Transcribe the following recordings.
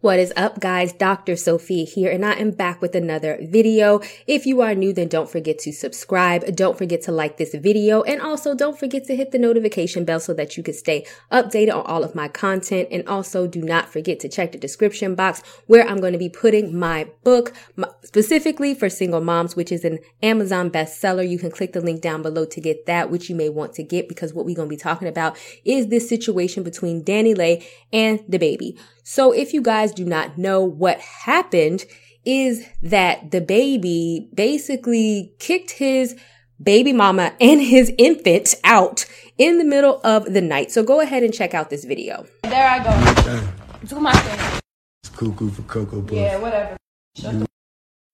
What is up guys? Dr. Sophia here and I am back with another video. If you are new, then don't forget to subscribe. Don't forget to like this video and also don't forget to hit the notification bell so that you can stay updated on all of my content. And also do not forget to check the description box where I'm going to be putting my book specifically for single moms, which is an Amazon bestseller. You can click the link down below to get that, which you may want to get because what we're going to be talking about is this situation between DaniLeigh and DaBaby. So if you guys do not know what happened is that DaBaby basically kicked his baby mama and his infant out in the middle of the night. So go ahead and check out this video. There I go. Do my thing. It's cuckoo for Cocoa Puff. Yeah, whatever. Shut the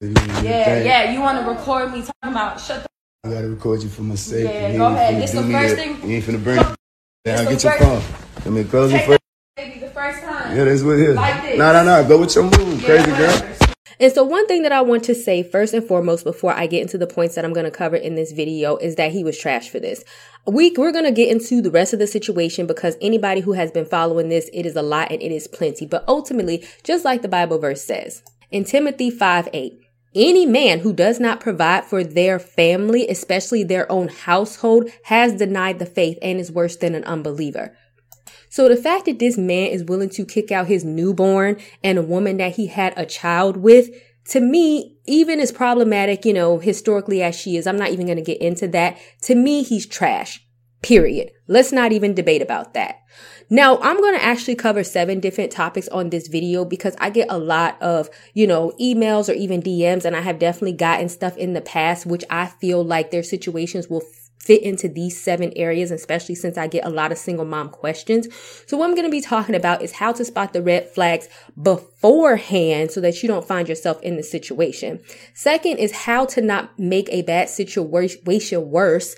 You do Yeah, thing. yeah. You want to record me talking about shut the I gotta record you for my sake. Yeah, You go ain't ahead. finna This the first that- thing- You ain't finna burn it. Then I'll get your first- phone. Let me close it Take first. baby the first time. Yeah, that's what it is. Like this. No, no, no. Go with your move, Yeah, crazy girl. And so one thing that I want to say first and foremost before I get into the points that I'm going to cover in this video is that he was trash for this. We, we're going to get into the rest of the situation because anybody who has been following this, it is a lot and it is plenty. But ultimately, just like the Bible verse says in Timothy 5 8, any man who does not provide for their family, especially their own household, has denied the faith and is worse than an unbeliever. So the fact that this man is willing to kick out his newborn and a woman that he had a child with, to me, even as problematic, you know, historically as she is, I'm not even going to get into that. To me, he's trash. Period. Let's not even debate about that. Now, I'm going to actually cover seven different topics on this video because I get a lot of, you know, emails or even DMs and I have definitely gotten stuff in the past, which I feel like their situations will fit into these seven areas, especially since I get a lot of single mom questions. So what I'm going to be talking about is how to spot the red flags beforehand so that you don't find yourself in the situation. Second is how to not make a bad situation worse.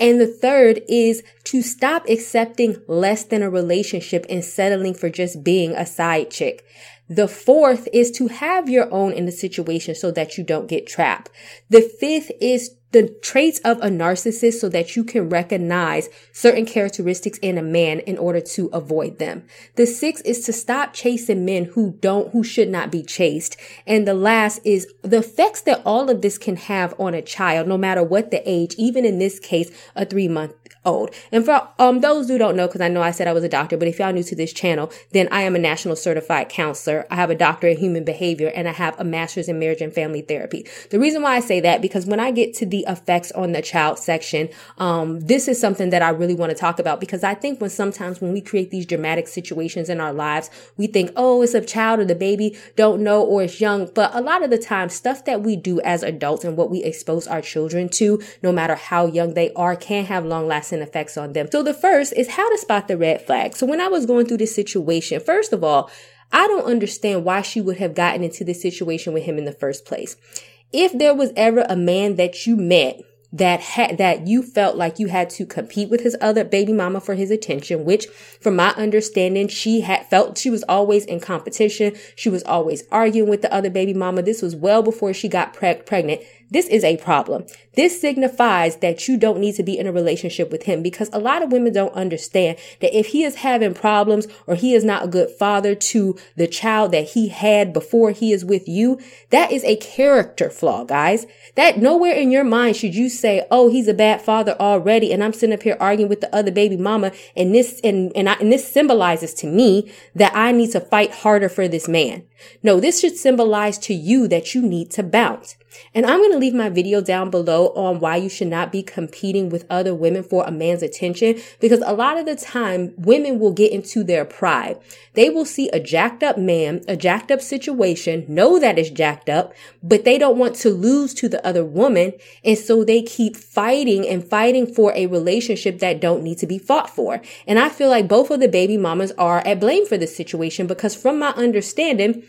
And the third is to stop accepting less than a relationship and settling for just being a side chick. The fourth is to have your own in the situation so that you don't get trapped. The fifth is the traits of a narcissist so that you can recognize certain characteristics in a man in order to avoid them. The sixth is to stop chasing men who don't, who should not be chased. And the last is the effects that all of this can have on a child, no matter what the age, even in this case, a three month old. And for um those who don't know, because I know I said I was a doctor, but if y'all new to this channel, then I am a national certified counselor. I have a doctorate in human behavior and I have a master's in marriage and family therapy. The reason why I say that because when I get to the effects on the child section, um, this is something that I really want to talk about because I think when sometimes when we create these dramatic situations in our lives, we think, oh, it's a child or the baby don't know or it's young. But a lot of the time, stuff that we do as adults and what we expose our children to, no matter how young they are, can have long lasting effects on them. So the first is how to spot the red flag. So when I was going through this situation, first of all, I don't understand why she would have gotten into this situation with him in the first place. If there was ever a man that you met that had that you felt like you had to compete with his other baby mama for his attention which from my understanding she had felt she was always in competition she was always arguing with the other baby mama this was well before she got preg- pregnant this is a problem. This signifies that you don't need to be in a relationship with him because a lot of women don't understand that if he is having problems or he is not a good father to the child that he had before he is with you, that is a character flaw, guys. That nowhere in your mind should you say, "Oh, he's a bad father already," and I'm sitting up here arguing with the other baby mama, and this and and, I, and this symbolizes to me that I need to fight harder for this man. No, this should symbolize to you that you need to bounce. And I'm going to leave my video down below on why you should not be competing with other women for a man's attention because a lot of the time women will get into their pride. They will see a jacked up man, a jacked up situation, know that it's jacked up, but they don't want to lose to the other woman. And so they keep fighting and fighting for a relationship that don't need to be fought for. And I feel like both of the baby mamas are at blame for this situation because from my understanding,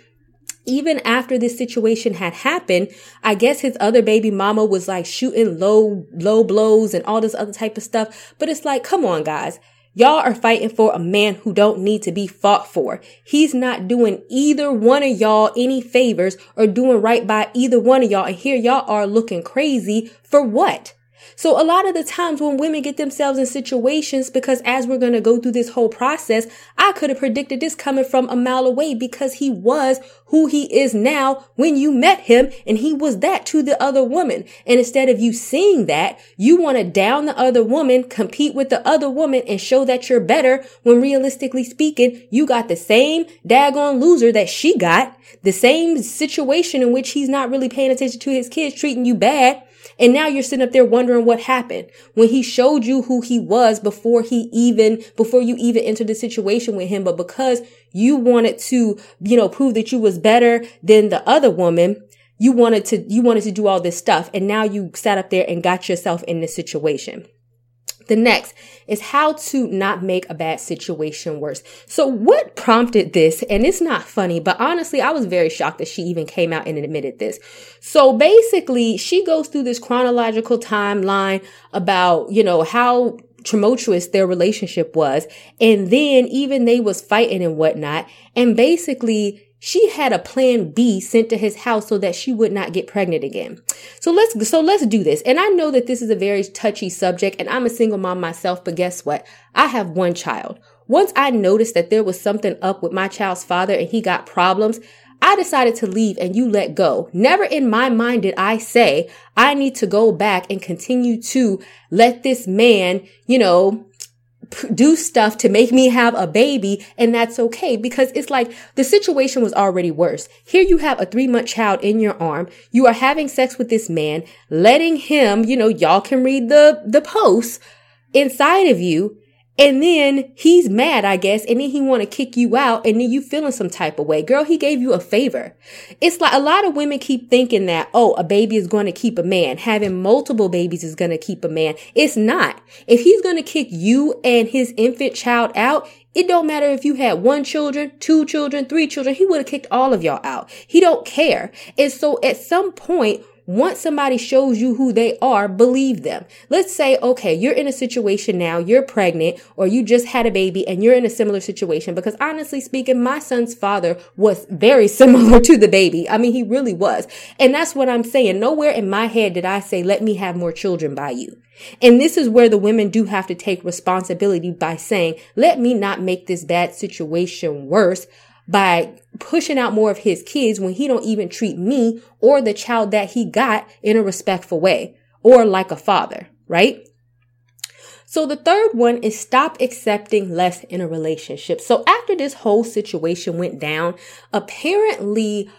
even after this situation had happened, I guess his other baby mama was like shooting low, low blows and all this other type of stuff. But it's like, come on, guys. Y'all are fighting for a man who don't need to be fought for. He's not doing either one of y'all any favors or doing right by either one of y'all. And here y'all are looking crazy for what? So a lot of the times when women get themselves in situations, because as we're going to go through this whole process, I could have predicted this coming from a mile away because he was who he is now when you met him and he was that to the other woman. And instead of you seeing that, you want to down the other woman, compete with the other woman and show that you're better when realistically speaking, you got the same daggone loser that she got, the same situation in which he's not really paying attention to his kids, treating you bad. And now you're sitting up there wondering what happened when he showed you who he was before he even, before you even entered the situation with him. But because you wanted to, you know, prove that you was better than the other woman, you wanted to, you wanted to do all this stuff. And now you sat up there and got yourself in this situation. The next is how to not make a bad situation worse. So what prompted this? And it's not funny, but honestly, I was very shocked that she even came out and admitted this. So basically, she goes through this chronological timeline about, you know, how tumultuous their relationship was. And then even they was fighting and whatnot. And basically, she had a plan B sent to his house so that she would not get pregnant again. So let's, so let's do this. And I know that this is a very touchy subject and I'm a single mom myself, but guess what? I have one child. Once I noticed that there was something up with my child's father and he got problems, I decided to leave and you let go. Never in my mind did I say I need to go back and continue to let this man, you know, do stuff to make me have a baby and that's okay because it's like the situation was already worse. Here you have a three month child in your arm. You are having sex with this man, letting him, you know, y'all can read the, the posts inside of you and then he's mad, I guess, and then he want to kick you out, and then you feeling some type of way. Girl, he gave you a favor. It's like a lot of women keep thinking that, oh, a baby is going to keep a man. Having multiple babies is going to keep a man. It's not. If he's going to kick you and his infant child out, it don't matter if you had one children, two children, three children. He would have kicked all of y'all out. He don't care. And so at some point, once somebody shows you who they are, believe them. Let's say, okay, you're in a situation now, you're pregnant or you just had a baby and you're in a similar situation because honestly speaking, my son's father was very similar to DaBaby. I mean, he really was. And that's what I'm saying. Nowhere in my head did I say, let me have more children by you. And this is where the women do have to take responsibility by saying, let me not make this bad situation worse by pushing out more of his kids when he don't even treat me or the child that he got in a respectful way or like a father, right? So the third one is stop accepting less in a relationship. So after this whole situation went down, apparently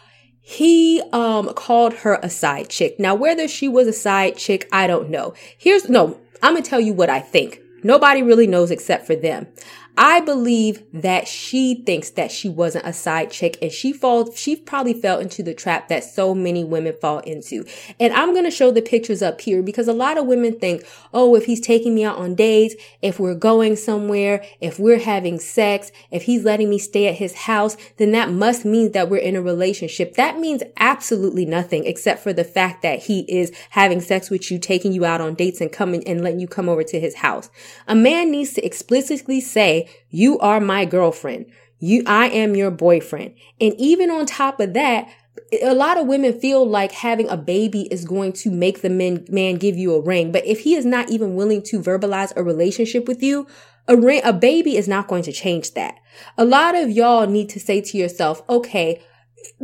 he um called her a side chick. Now whether she was a side chick, I don't know. Here's no, I'm going to tell you what I think. Nobody really knows except for them. I believe that she thinks that she wasn't a side chick and she falls, she probably fell into the trap that so many women fall into. And I'm going to show the pictures up here because a lot of women think, oh, if he's taking me out on dates, if we're going somewhere, if we're having sex, if he's letting me stay at his house, then that must mean that we're in a relationship. That means absolutely nothing except for the fact that he is having sex with you, taking you out on dates and coming and letting you come over to his house. A man needs to explicitly say, you are my girlfriend. You, I am your boyfriend. And even on top of that, a lot of women feel like having a baby is going to make the man, man give you a ring. But if he is not even willing to verbalize a relationship with you, a ring, a baby is not going to change that. A lot of y'all need to say to yourself, okay,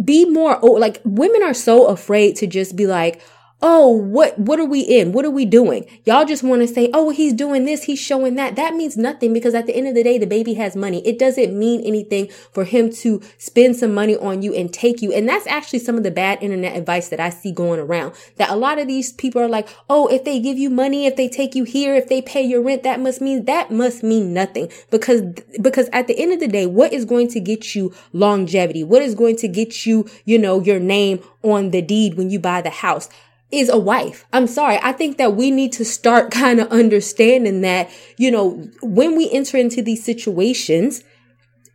be more, oh, like women are so afraid to just be like, oh, what, what are we in? What are we doing? Y'all just want to say, oh, he's doing this. He's showing that. That means nothing because at the end of the day, DaBaby has money. It doesn't mean anything for him to spend some money on you and take you. And that's actually some of the bad internet advice that I see going around that a lot of these people are like, oh, if they give you money, if they take you here, if they pay your rent, that must mean, that must mean nothing because, because at the end of the day, what is going to get you longevity? What is going to get you, you know, your name on the deed when you buy the house? Is a wife. I'm sorry. I think that we need to start kind of understanding that, you know, when we enter into these situations, it,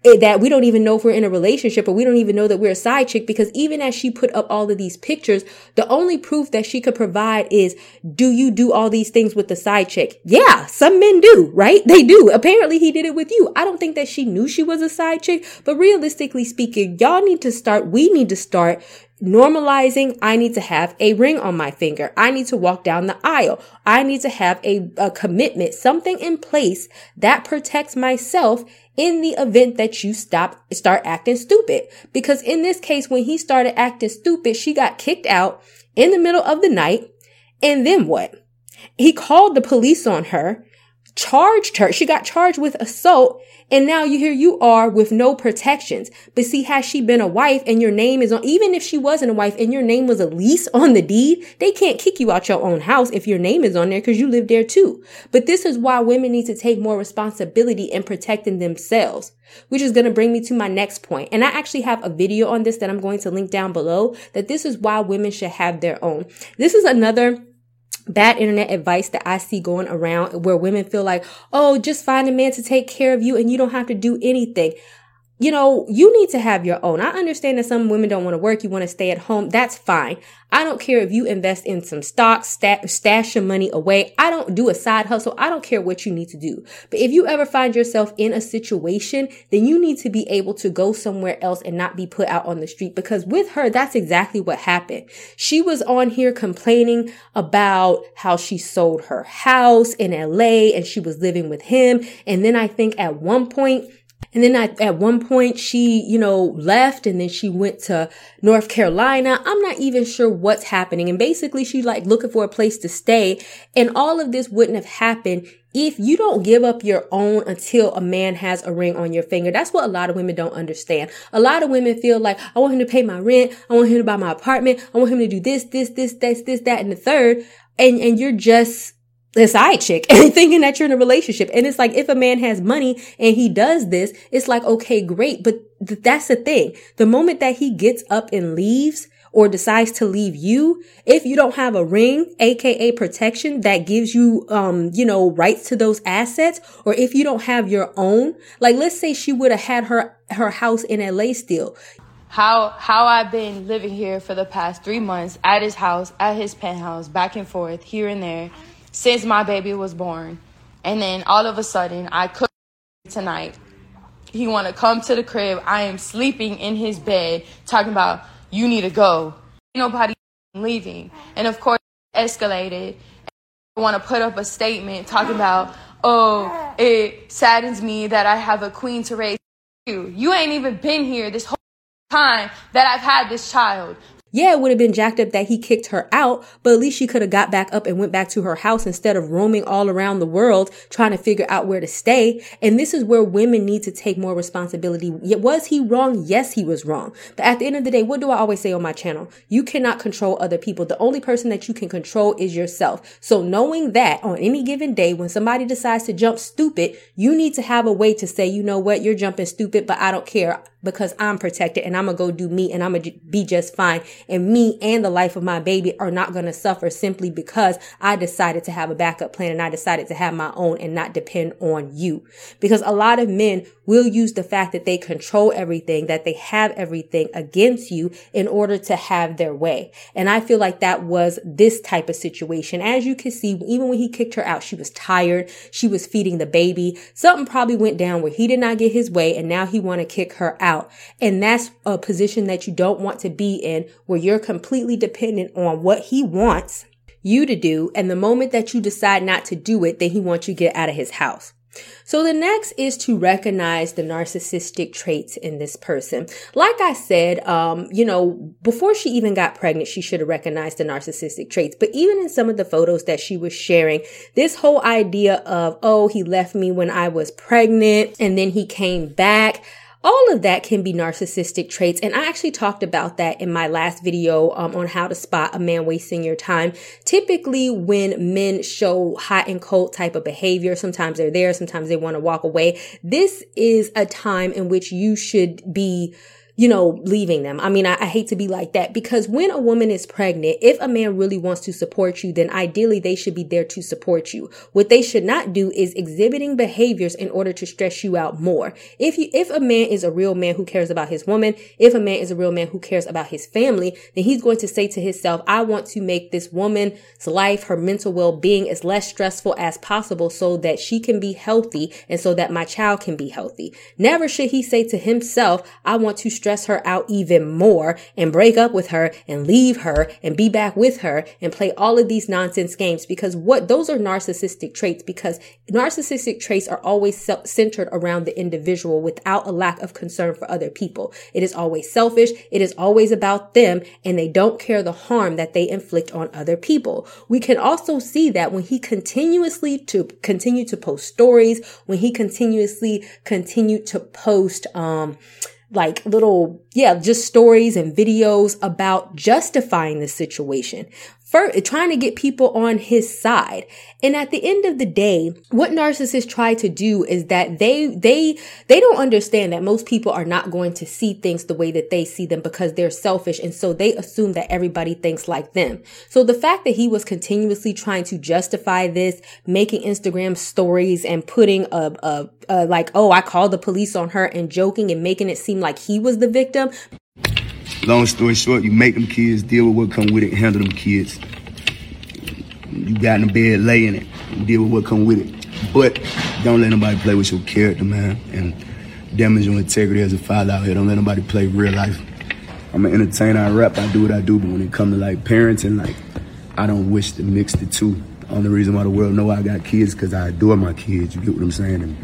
Eh, that we don't even know if we're in a relationship or we don't even know that we're a side chick because even as she put up all of these pictures, the only proof that she could provide is, do you do all these things with the side chick? Yeah, some men do, right? They do. Apparently he did it with you. I don't think that she knew she was a side chick, but realistically speaking, y'all need to start, we need to start normalizing, I need to have a ring on my finger. I need to walk down the aisle. I need to have a, a commitment, something in place that protects myself in the event that you stop, start acting stupid. Because in this case, when he started acting stupid, she got kicked out in the middle of the night. And then what? He called the police on her charged her. She got charged with assault. And now you here you are with no protections. But see, has she been a wife and your name is on, even if she wasn't a wife and your name was a lease on the deed, they can't kick you out your own house if your name is on there because you live there too. But this is why women need to take more responsibility in protecting themselves, which is going to bring me to my next point. And I actually have a video on this that I'm going to link down below that this is why women should have their own. This is another bad internet advice that I see going around where women feel like, oh, just find a man to take care of you and you don't have to do anything you know, you need to have your own. I understand that some women don't want to work. You want to stay at home. That's fine. I don't care if you invest in some stocks, stash, your money away. I don't do a side hustle. I don't care what you need to do. But if you ever find yourself in a situation, then you need to be able to go somewhere else and not be put out on the street because with her, that's exactly what happened. She was on here complaining about how she sold her house in LA and she was living with him. And then I think at one point, and then I, at one point she, you know, left and then she went to North Carolina. I'm not even sure what's happening. And basically she's like looking for a place to stay. And all of this wouldn't have happened if you don't give up your own until a man has a ring on your finger. That's what a lot of women don't understand. A lot of women feel like, I want him to pay my rent. I want him to buy my apartment. I want him to do this, this, this, this, this, that, and the third. And, and you're just the side chick and thinking that you're in a relationship. And it's like, if a man has money and he does this, it's like, okay, great. But th- that's the thing. The moment that he gets up and leaves, or decides to leave you, if you don't have a ring, aka protection that gives you, um, you know, rights to those assets, or if you don't have your own, like let's say she would have had her, her house in LA still. How, how I've been living here for the past three months at his house, at his penthouse, back and forth, here and there since my baby was born. And then all of a sudden, I cook tonight. He want to come to the crib. I am sleeping in his bed, talking about you need to go. Nobody leaving, and of course, escalated. Want to put up a statement talking about, oh, it saddens me that I have a queen to raise you. You ain't even been here this whole time that I've had this child. Yeah, it would have been jacked up that he kicked her out, but at least she could have got back up and went back to her house instead of roaming all around the world trying to figure out where to stay. And this is where women need to take more responsibility. Was he wrong? Yes, he was wrong. But at the end of the day, what do I always say on my channel? You cannot control other people. The only person that you can control is yourself. So knowing that on any given day, when somebody decides to jump stupid, you need to have a way to say, you know what, you're jumping stupid, but I don't care because I'm protected and I'm gonna go do me and I'm gonna be just fine. And me and the life of my baby are not gonna suffer simply because I decided to have a backup plan and I decided to have my own and not depend on you. Because a lot of men will use the fact that they control everything, that they have everything against you in order to have their way. And I feel like that was this type of situation. As you can see, even when he kicked her out, she was tired. She was feeding the baby. Something probably went down where he did not get his way and now he want to kick her out out. And that's a position that you don't want to be in where you're completely dependent on what he wants you to do. And the moment that you decide not to do it, then he wants you to get out of his house. So the next is to recognize the narcissistic traits in this person. Like I said, um, you know, before she even got pregnant, she should have recognized the narcissistic traits. But even in some of the photos that she was sharing, this whole idea of, oh, he left me when I was pregnant and then he came back. All of that can be narcissistic traits. And I actually talked about that in my last video um, on how to spot a man wasting your time. Typically when men show hot and cold type of behavior, sometimes they're there, sometimes they want to walk away. This is a time in which you should be you know, leaving them. I mean, I, I, hate to be like that because when a woman is pregnant, if a man really wants to support you, then ideally they should be there to support you. What they should not do is exhibiting behaviors in order to stress you out more. If you, if a man is a real man who cares about his woman, if a man is a real man who cares about his family, then he's going to say to himself, I want to make this woman's life, her mental well-being as less stressful as possible so that she can be healthy and so that my child can be healthy. Never should he say to himself, I want to stress stress her out even more and break up with her and leave her and be back with her and play all of these nonsense games because what those are narcissistic traits because narcissistic traits are always centered around the individual without a lack of concern for other people. It is always selfish. It is always about them and they don't care the harm that they inflict on other people. We can also see that when he continuously to continue to post stories, when he continuously continued to post, um, like little, yeah, just stories and videos about justifying the situation for trying to get people on his side. And at the end of the day, what narcissists try to do is that they, they, they don't understand that most people are not going to see things the way that they see them because they're selfish. And so they assume that everybody thinks like them. So the fact that he was continuously trying to justify this, making Instagram stories and putting a, a, a like, oh, I called the police on her and joking and making it seem like he was the victim Long story short, you make them kids deal with what come with it, handle them kids. You got in the bed, lay in it, deal with what come with it. But don't let nobody play with your character, man, and damage your integrity as a father out here. Don't let nobody play real life. I'm an entertainer, I rap, I do what I do, but when it comes to like parenting, like I don't wish to mix the two. Only reason why the world know I got kids because I adore my kids. You get what I'm saying? And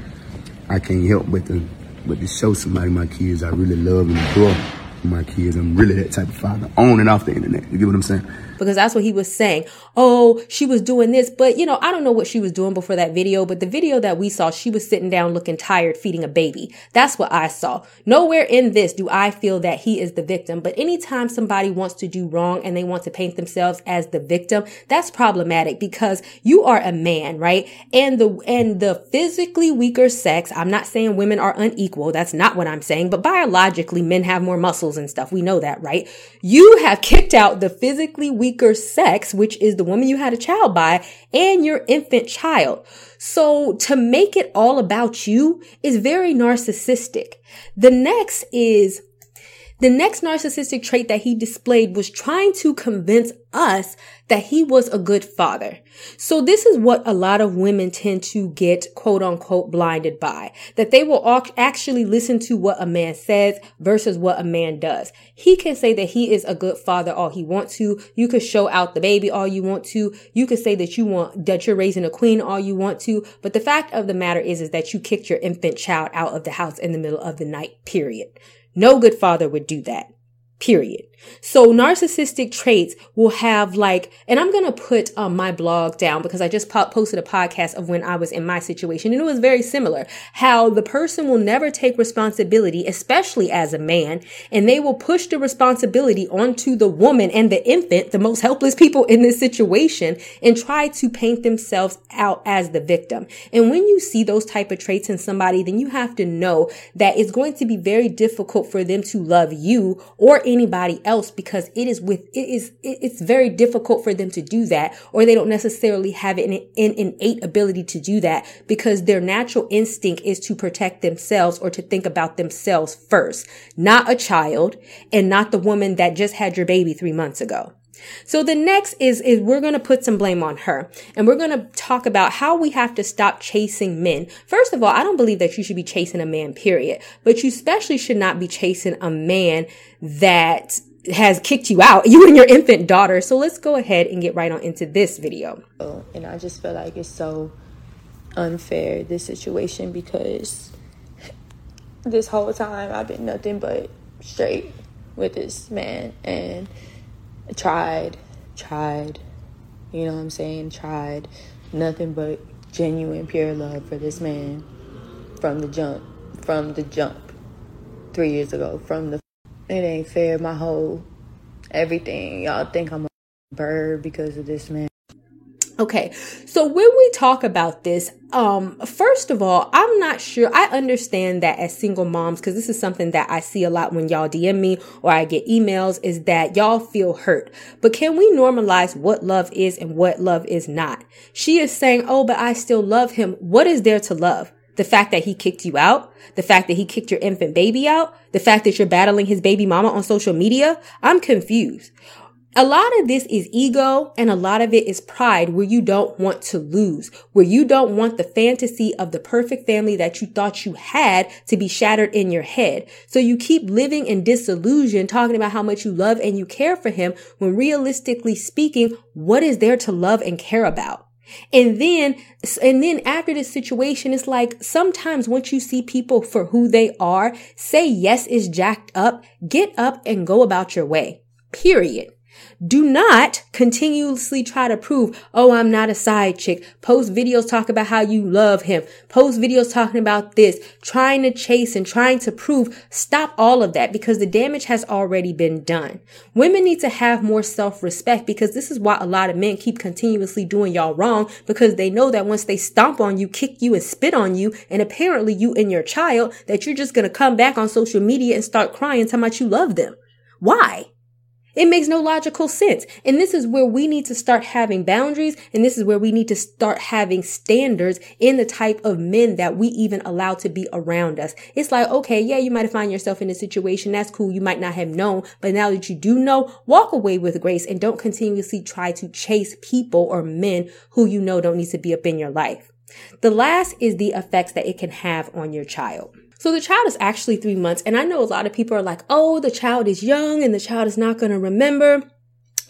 I can't help but to but to show somebody my kids I really love and adore my kids. I'm really that type of father on and off the internet. You get what I'm saying? Because that's what he was saying. Oh, she was doing this, but you know, I don't know what she was doing before that video, but the video that we saw, she was sitting down looking tired, feeding a baby. That's what I saw. Nowhere in this do I feel that he is the victim, but anytime somebody wants to do wrong and they want to paint themselves as the victim, that's problematic because you are a man, right? And the, and the physically weaker sex, I'm not saying women are unequal. That's not what I'm saying, but biologically men have more muscles and stuff. We know that, right? You have kicked out the physically weaker sex, which is the woman you had a child by, and your infant child. So to make it all about you is very narcissistic. The next is the next narcissistic trait that he displayed was trying to convince us that he was a good father. So this is what a lot of women tend to get quote unquote blinded by, that they will actually listen to what a man says versus what a man does. He can say that he is a good father all he wants to. You could show out the baby all you want to. You could say that you want, that you're raising a queen all you want to. But the fact of the matter is, is that you kicked your infant child out of the house in the middle of the night, period. No good father would do that. Period. So narcissistic traits will have like, and I'm going to put um, my blog down because I just po- posted a podcast of when I was in my situation and it was very similar. How the person will never take responsibility, especially as a man, and they will push the responsibility onto the woman and the infant, the most helpless people in this situation, and try to paint themselves out as the victim. And when you see those type of traits in somebody, then you have to know that it's going to be very difficult for them to love you or anybody else else because it is with, it is, it's very difficult for them to do that or they don't necessarily have an, an innate ability to do that because their natural instinct is to protect themselves or to think about themselves first, not a child and not the woman that just had your baby three months ago. So the next is, is we're going to put some blame on her and we're going to talk about how we have to stop chasing men. First of all, I don't believe that you should be chasing a man, period, but you especially should not be chasing a man that has kicked you out, you and your infant daughter. So let's go ahead and get right on into this video. And I just feel like it's so unfair, this situation, because this whole time I've been nothing but straight with this man and tried, tried, you know what I'm saying? Tried nothing but genuine, pure love for this man from the jump, from the jump three years ago, from the it ain't fair. My whole everything. Y'all think I'm a bird because of this man. Okay, so when we talk about this, um, first of all, I'm not sure. I understand that as single moms, because this is something that I see a lot when y'all DM me or I get emails, is that y'all feel hurt. But can we normalize what love is and what love is not? She is saying, oh, but I still love him. What is there to love? The fact that he kicked you out, the fact that he kicked your infant baby out, the fact that you're battling his baby mama on social media. I'm confused. A lot of this is ego and a lot of it is pride where you don't want to lose, where you don't want the fantasy of the perfect family that you thought you had to be shattered in your head. So you keep living in disillusion, talking about how much you love and you care for him when realistically speaking, what is there to love and care about? And then, and then after this situation, it's like sometimes once you see people for who they are, say yes is jacked up, get up and go about your way. Period. Do not continuously try to prove, oh, I'm not a side chick. Post videos talk about how you love him. Post videos talking about this, trying to chase and trying to prove. Stop all of that because the damage has already been done. Women need to have more self-respect because this is why a lot of men keep continuously doing y'all wrong because they know that once they stomp on you, kick you and spit on you, and apparently you and your child, that you're just going to come back on social media and start crying how much you love them. Why? It makes no logical sense. And this is where we need to start having boundaries. And this is where we need to start having standards in the type of men that we even allow to be around us. It's like, okay, yeah, you might find yourself in a situation. That's cool. You might not have known, but now that you do know, walk away with grace and don't continuously try to chase people or men who you know don't need to be up in your life. The last is the effects that it can have on your child. So the child is actually three months. And I know a lot of people are like, oh, the child is young and the child is not going to remember.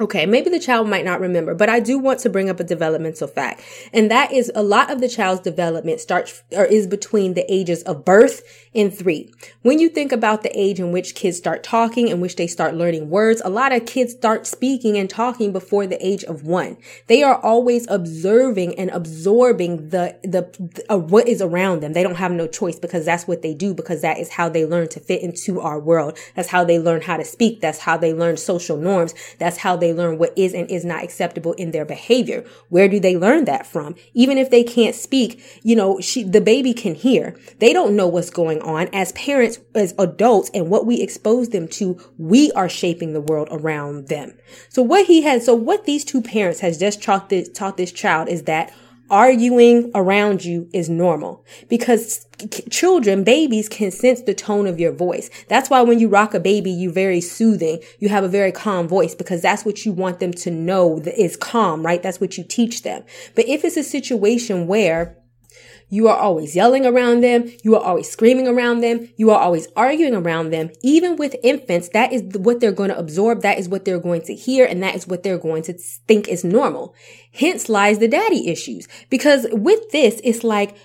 Okay, maybe the child might not remember, but I do want to bring up a developmental fact. And that is a lot of the child's development starts or is between the ages of birth and three. When you think about the age in which kids start talking, in which they start learning words, a lot of kids start speaking and talking before the age of one. They are always observing and absorbing the, the, uh, what is around them. They don't have no choice because that's what they do because that is how they learn to fit into our world. That's how they learn how to speak. That's how they learn social norms. That's how they learn what is and is not acceptable in their behavior. Where do they learn that from? Even if they can't speak, you know, she, the baby can hear. They don't know what's going on. As parents, as adults, and what we expose them to, we are shaping the world around them. So what he has, so what these two parents has just taught this, taught this child is that arguing around you is normal because children, babies can sense the tone of your voice. That's why when you rock a baby, you're very soothing. You have a very calm voice because that's what you want them to know is calm, right? That's what you teach them. But if it's a situation where you are always yelling around them. You are always screaming around them. You are always arguing around them. Even with infants, that is what they're going to absorb. That is what they're going to hear. And that is what they're going to think is normal. Hence lies the daddy issues. Because with this, it's like,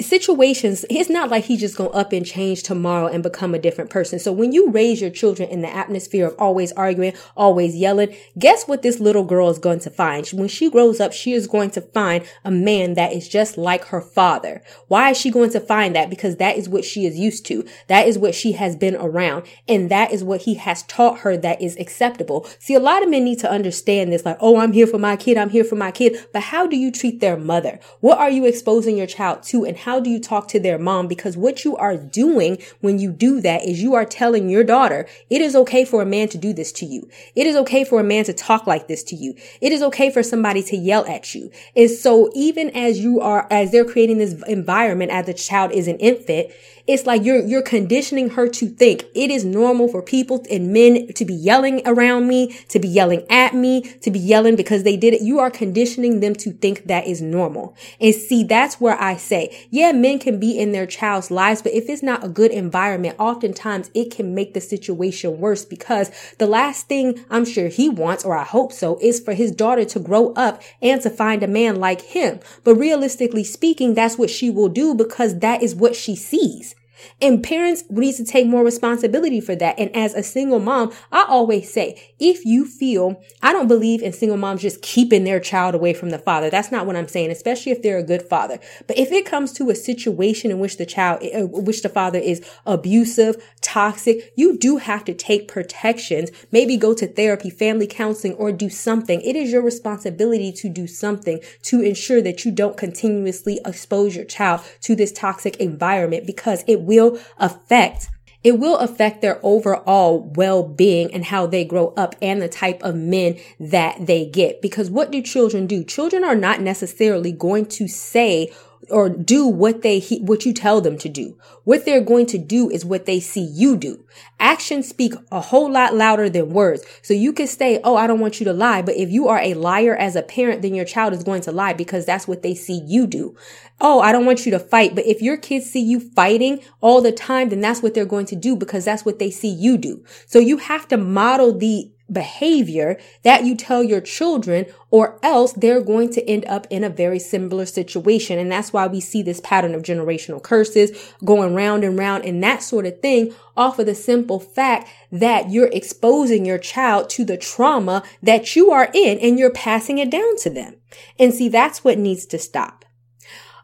situations, it's not like he's just going to up and change tomorrow and become a different person. So when you raise your children in the atmosphere of always arguing, always yelling, guess what this little girl is going to find? When she grows up, she is going to find a man that is just like her father. Why is she going to find that? Because that is what she is used to. That is what she has been around. And that is what he has taught her that is acceptable. See, a lot of men need to understand this, like, oh, I'm here for my kid. I'm here for my kid. But how do you treat their mother? What are you exposing your child to? And how do you talk to their mom? Because what you are doing when you do that is you are telling your daughter, it is okay for a man to do this to you. It is okay for a man to talk like this to you. It is okay for somebody to yell at you. And so even as you are, as they're creating this environment as the child is an infant, it's like you're, you're conditioning her to think it is normal for people and men to be yelling around me, to be yelling at me, to be yelling because they did it. You are conditioning them to think that is normal. And see, that's where I say, yeah, men can be in their child's lives, but if it's not a good environment, oftentimes it can make the situation worse because the last thing I'm sure he wants, or I hope so, is for his daughter to grow up and to find a man like him. But realistically speaking, that's what she will do because that is what she sees. And parents need to take more responsibility for that. And as a single mom, I always say, if you feel, I don't believe in single moms just keeping their child away from the father. That's not what I'm saying, especially if they're a good father. But if it comes to a situation in which the child, uh, which the father is abusive, toxic, you do have to take protections, maybe go to therapy, family counseling, or do something. It is your responsibility to do something to ensure that you don't continuously expose your child to this toxic environment because it will will affect it will affect their overall well-being and how they grow up and the type of men that they get. Because what do children do? Children are not necessarily going to say or do what they what you tell them to do. What they're going to do is what they see you do. Actions speak a whole lot louder than words. So you can say, "Oh, I don't want you to lie," but if you are a liar as a parent, then your child is going to lie because that's what they see you do. Oh, I don't want you to fight, but if your kids see you fighting all the time, then that's what they're going to do because that's what they see you do. So you have to model the behavior that you tell your children or else they're going to end up in a very similar situation. And that's why we see this pattern of generational curses going round and round and that sort of thing off of the simple fact that you're exposing your child to the trauma that you are in and you're passing it down to them. And see, that's what needs to stop.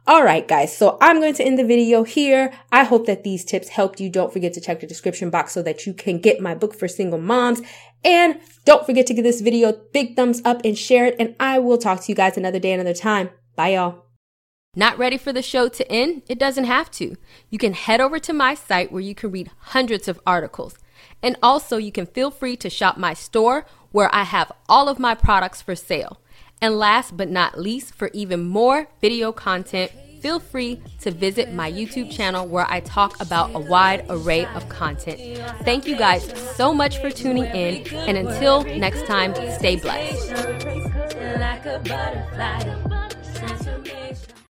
All right, guys. So I'm going to end the video here. I hope that these tips helped you. Don't forget to check the description box so that you can get my book for single moms. And don't forget to give this video a big thumbs up and share it. And I will talk to you guys another day, another time. Bye, y'all. Not ready for the show to end? It doesn't have to. You can head over to my site where you can read hundreds of articles. And also, you can feel free to shop my store where I have all of my products for sale. And last but not least, for even more video content, feel free to visit my YouTube channel where I talk about a wide array of content. Thank you guys so much for tuning in, and until next time, stay blessed.